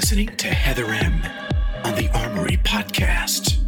listening to Heather M on the Armory Podcast.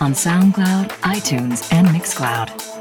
On SoundCloud, iTunes, and Mixcloud.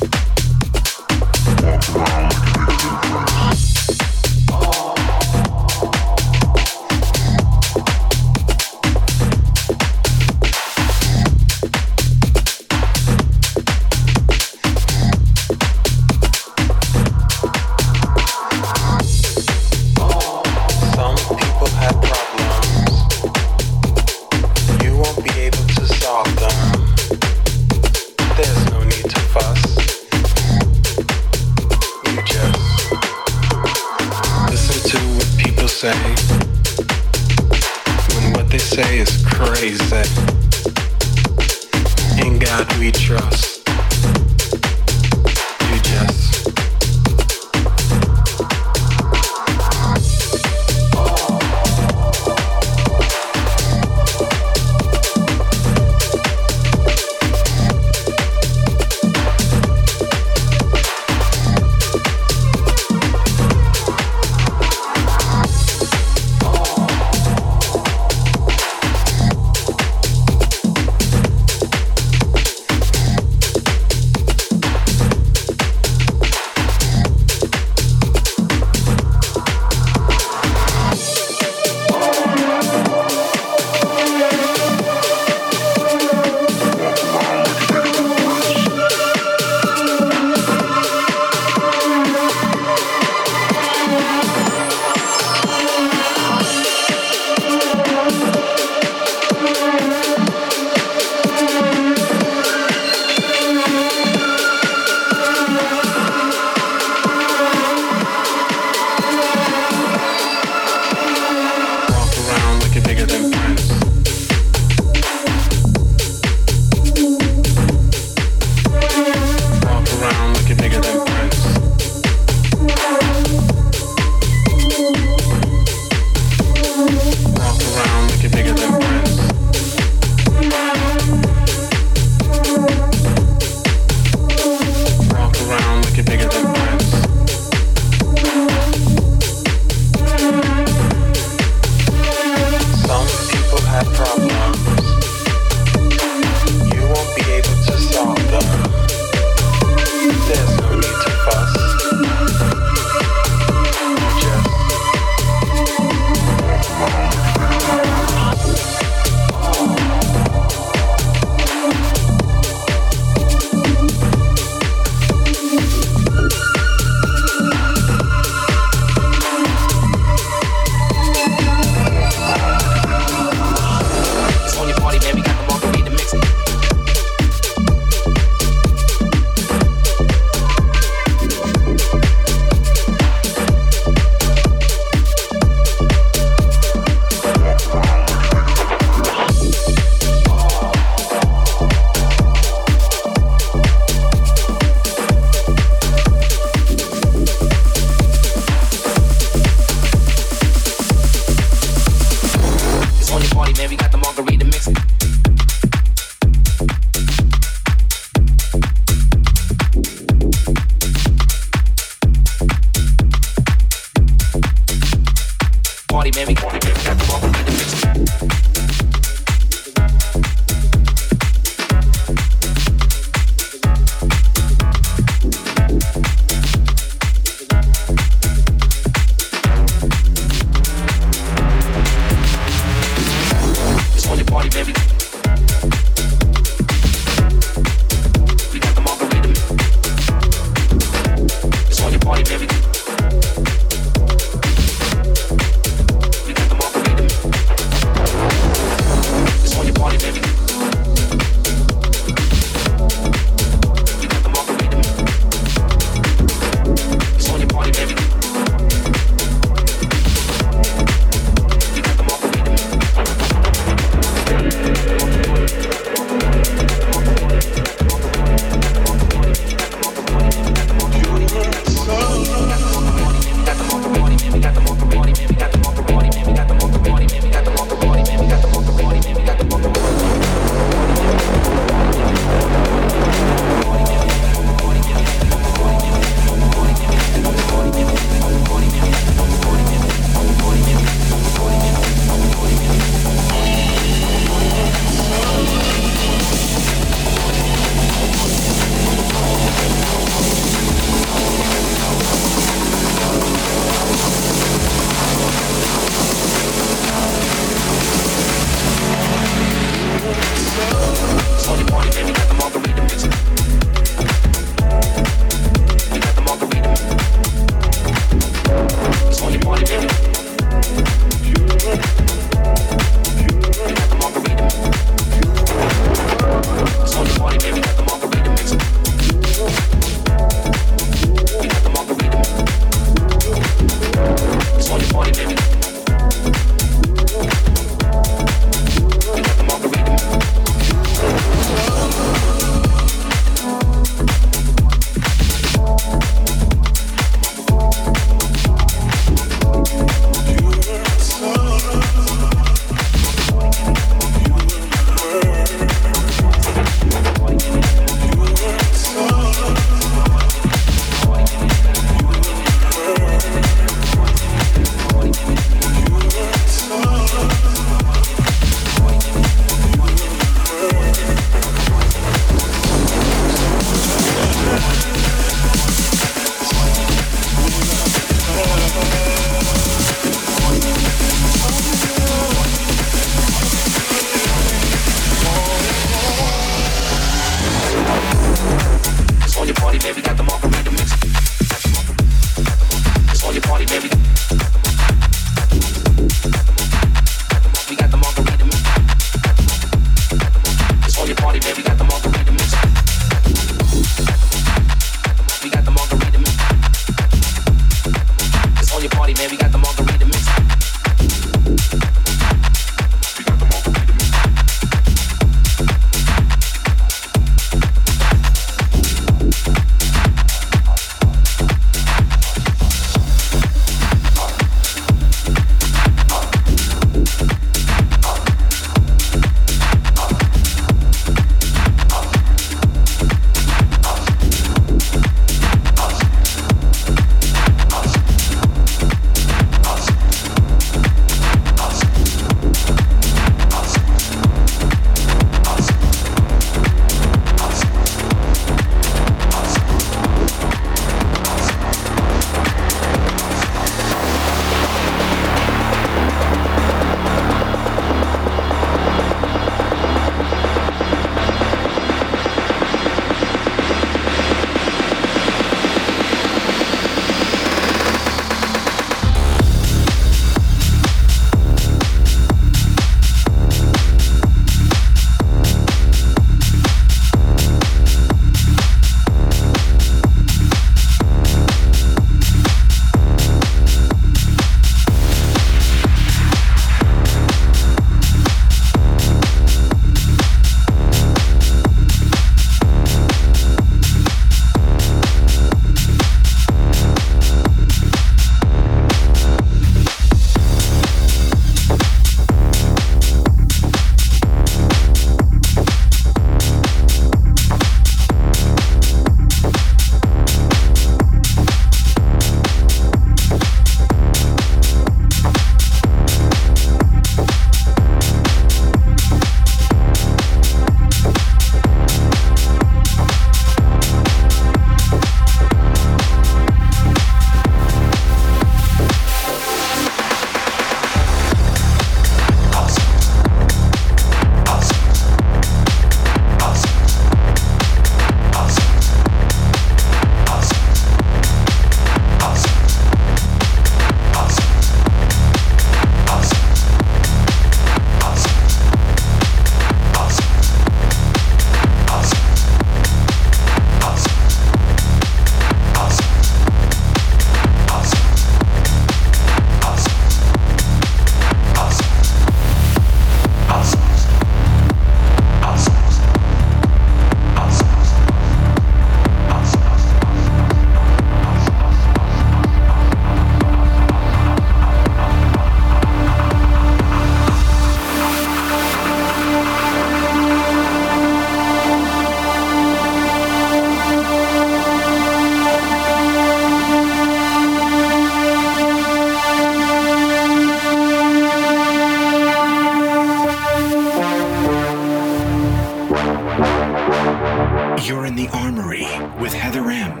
With Heather M.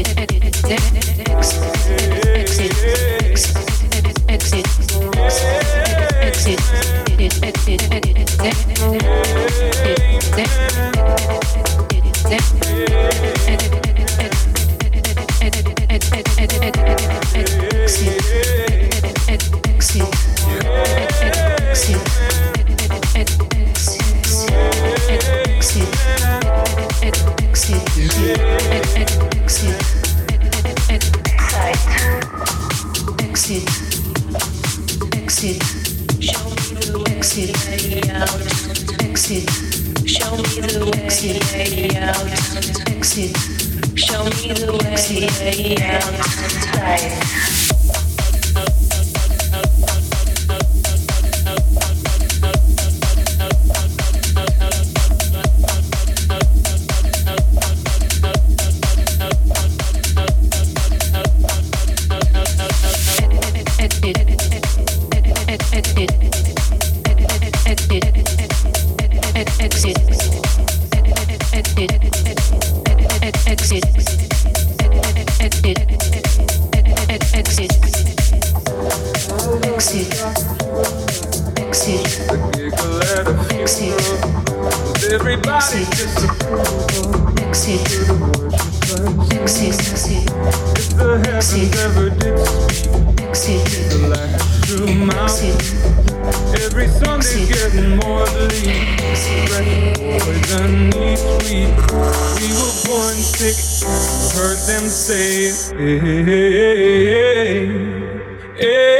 ведь это hey, hey, hey.